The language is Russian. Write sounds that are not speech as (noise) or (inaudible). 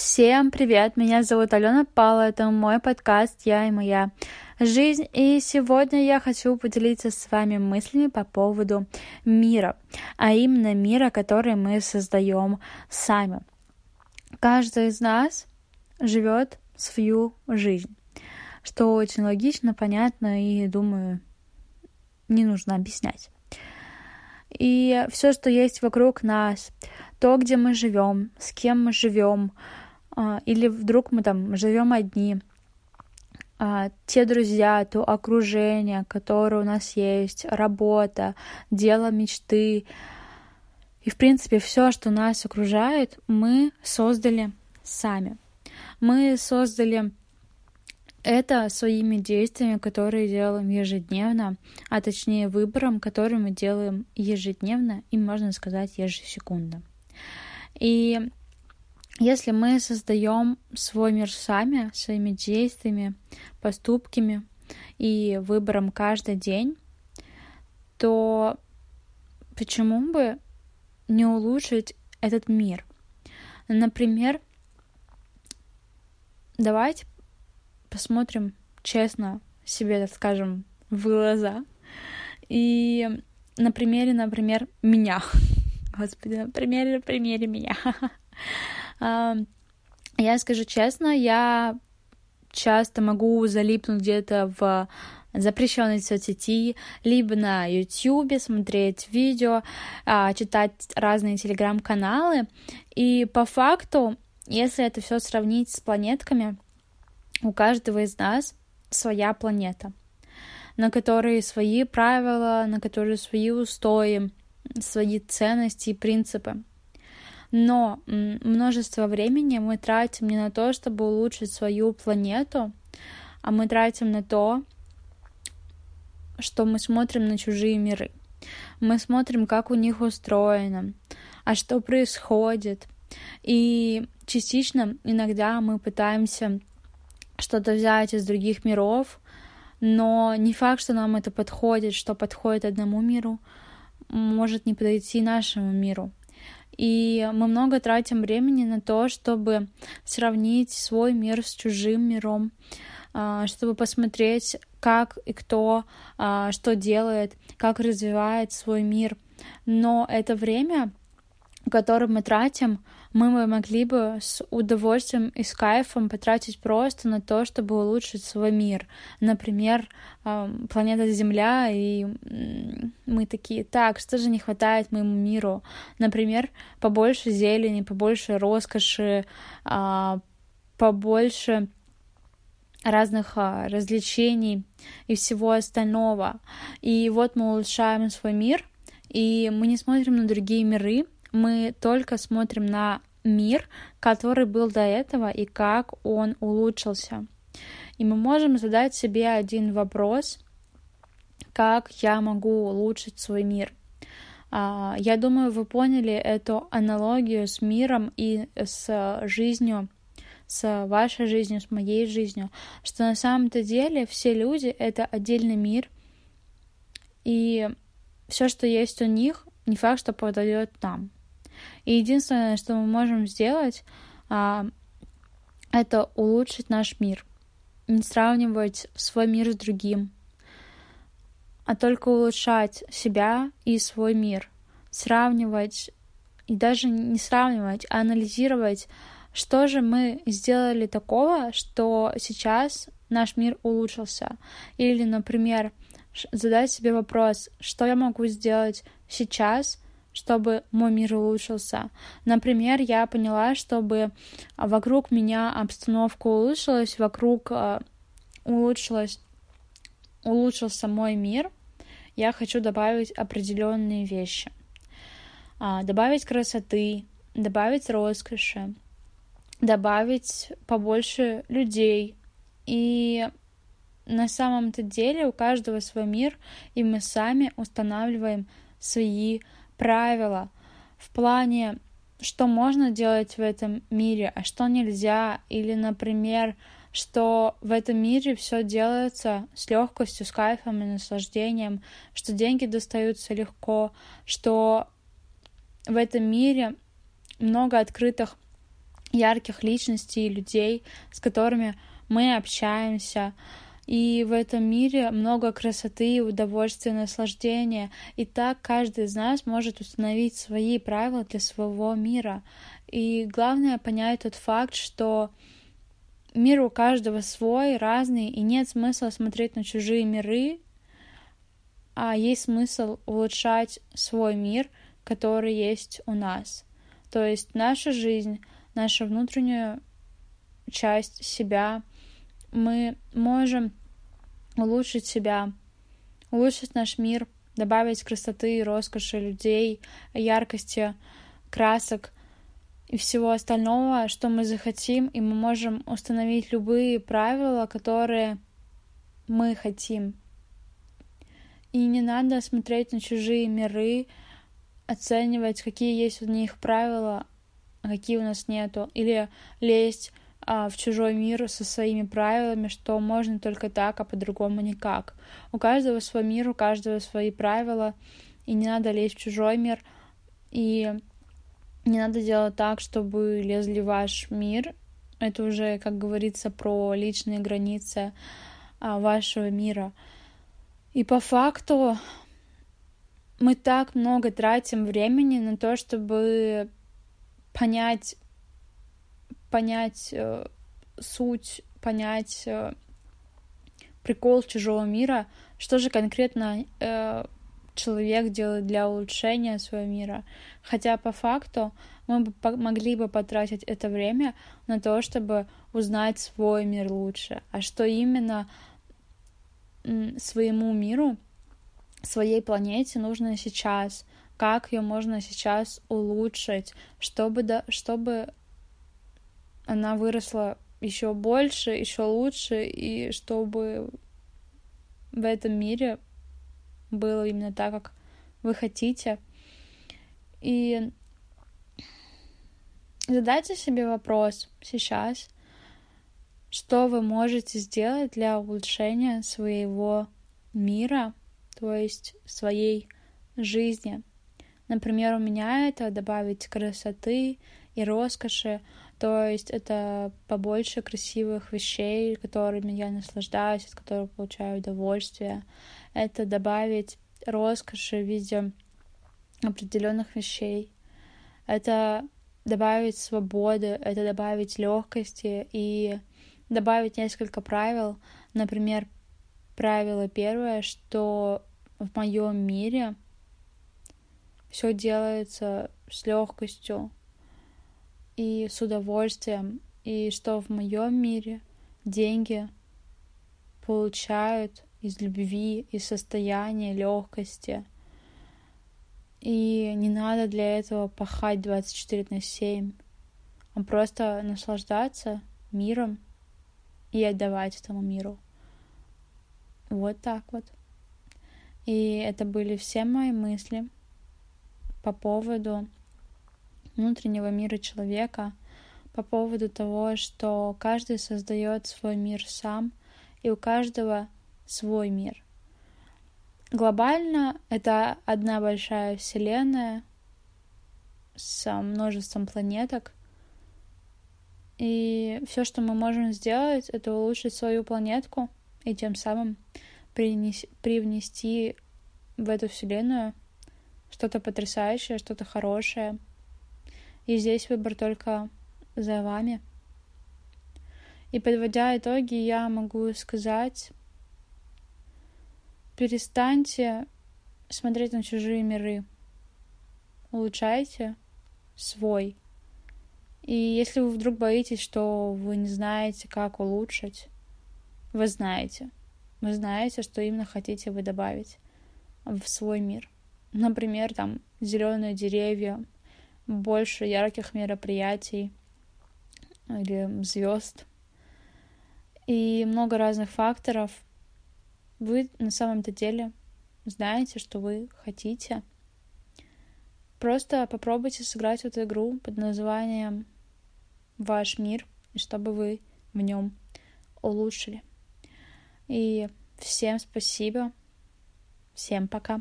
Всем привет! Меня зовут Алена Пала, это мой подкаст «Я и моя жизнь». И сегодня я хочу поделиться с вами мыслями по поводу мира, а именно мира, который мы создаем сами. Каждый из нас живет свою жизнь, что очень логично, понятно и, думаю, не нужно объяснять. И все, что есть вокруг нас, то, где мы живем, с кем мы живем, или вдруг мы там живем одни, а, те друзья, то окружение, которое у нас есть, работа, дело мечты. И, в принципе, все, что нас окружает, мы создали сами. Мы создали это своими действиями, которые делаем ежедневно, а точнее выбором, который мы делаем ежедневно и, можно сказать, ежесекундно. И если мы создаем свой мир сами, своими действиями, поступками и выбором каждый день, то почему бы не улучшить этот мир? Например, давайте посмотрим честно себе, так скажем, в глаза. И на примере, например, меня. (laughs) Господи, на примере, на примере меня. (laughs) Я скажу честно, я часто могу залипнуть где-то в запрещенной соцсети, либо на YouTube смотреть видео, а, читать разные телеграм-каналы. И по факту, если это все сравнить с планетками, у каждого из нас своя планета, на которой свои правила, на которой свои устои, свои ценности и принципы. Но множество времени мы тратим не на то, чтобы улучшить свою планету, а мы тратим на то, что мы смотрим на чужие миры. Мы смотрим, как у них устроено, а что происходит. И частично иногда мы пытаемся что-то взять из других миров, но не факт, что нам это подходит, что подходит одному миру, может не подойти нашему миру. И мы много тратим времени на то, чтобы сравнить свой мир с чужим миром, а, чтобы посмотреть, как и кто а, что делает, как развивает свой мир. Но это время, которое мы тратим, мы могли бы с удовольствием и с кайфом потратить просто на то, чтобы улучшить свой мир. Например, планета Земля, и мы такие, так, что же не хватает моему миру? Например, побольше зелени, побольше роскоши, а, побольше разных а, развлечений и всего остального. И вот мы улучшаем свой мир, и мы не смотрим на другие миры, мы только смотрим на мир, который был до этого и как он улучшился. И мы можем задать себе один вопрос, как я могу улучшить свой мир. А, я думаю, вы поняли эту аналогию с миром и с жизнью, с вашей жизнью, с моей жизнью, что на самом-то деле все люди — это отдельный мир, и все, что есть у них, не факт, что подойдет нам. И единственное, что мы можем сделать, а, это улучшить наш мир. Не сравнивать свой мир с другим, а только улучшать себя и свой мир. Сравнивать и даже не сравнивать, а анализировать, что же мы сделали такого, что сейчас наш мир улучшился. Или, например, задать себе вопрос, что я могу сделать сейчас, чтобы мой мир улучшился. Например, я поняла, чтобы вокруг меня обстановка улучшилась, вокруг э, улучшилась, улучшился мой мир, я хочу добавить определенные вещи. А, добавить красоты, добавить роскоши, добавить побольше людей. И на самом-то деле у каждого свой мир, и мы сами устанавливаем свои правила в плане, что можно делать в этом мире, а что нельзя, или, например, что в этом мире все делается с легкостью, с кайфом и наслаждением, что деньги достаются легко, что в этом мире много открытых ярких личностей, людей, с которыми мы общаемся. И в этом мире много красоты, удовольствия, наслаждения. И так каждый из нас может установить свои правила для своего мира. И главное понять тот факт, что мир у каждого свой, разный, и нет смысла смотреть на чужие миры, а есть смысл улучшать свой мир, который есть у нас. То есть наша жизнь, наша внутренняя часть себя, мы можем улучшить себя, улучшить наш мир, добавить красоты, роскоши людей, яркости, красок и всего остального, что мы захотим, и мы можем установить любые правила, которые мы хотим. И не надо смотреть на чужие миры, оценивать, какие есть в них правила, а какие у нас нету, или лезть в чужой мир со своими правилами, что можно только так, а по-другому никак. У каждого свой мир, у каждого свои правила, и не надо лезть в чужой мир, и не надо делать так, чтобы лезли в ваш мир. Это уже, как говорится, про личные границы а, вашего мира. И по факту мы так много тратим времени на то, чтобы понять понять э, суть, понять э, прикол чужого мира, что же конкретно э, человек делает для улучшения своего мира. Хотя по факту мы бы могли бы потратить это время на то, чтобы узнать свой мир лучше. А что именно своему миру, своей планете нужно сейчас, как ее можно сейчас улучшить, чтобы, да, чтобы она выросла еще больше, еще лучше, и чтобы в этом мире было именно так, как вы хотите. И задайте себе вопрос сейчас, что вы можете сделать для улучшения своего мира, то есть своей жизни. Например, у меня это добавить красоты и роскоши, то есть это побольше красивых вещей, которыми я наслаждаюсь, от которых получаю удовольствие. Это добавить роскоши в виде определенных вещей. Это добавить свободы, это добавить легкости и добавить несколько правил. Например, правило первое, что в моем мире все делается с легкостью, и с удовольствием, и что в моем мире деньги получают из любви, из состояния легкости. И не надо для этого пахать 24 на 7, а просто наслаждаться миром и отдавать этому миру. Вот так вот. И это были все мои мысли по поводу внутреннего мира человека, по поводу того, что каждый создает свой мир сам, и у каждого свой мир. Глобально это одна большая вселенная с множеством планеток, и все, что мы можем сделать, это улучшить свою планетку и тем самым принес- привнести в эту вселенную что-то потрясающее, что-то хорошее — и здесь выбор только за вами. И подводя итоги, я могу сказать, перестаньте смотреть на чужие миры. Улучшайте свой. И если вы вдруг боитесь, что вы не знаете, как улучшить, вы знаете. Вы знаете, что именно хотите вы добавить в свой мир. Например, там зеленые деревья, больше ярких мероприятий или звезд и много разных факторов, вы на самом-то деле знаете, что вы хотите. Просто попробуйте сыграть эту игру под названием «Ваш мир», и чтобы вы в нем улучшили. И всем спасибо. Всем пока.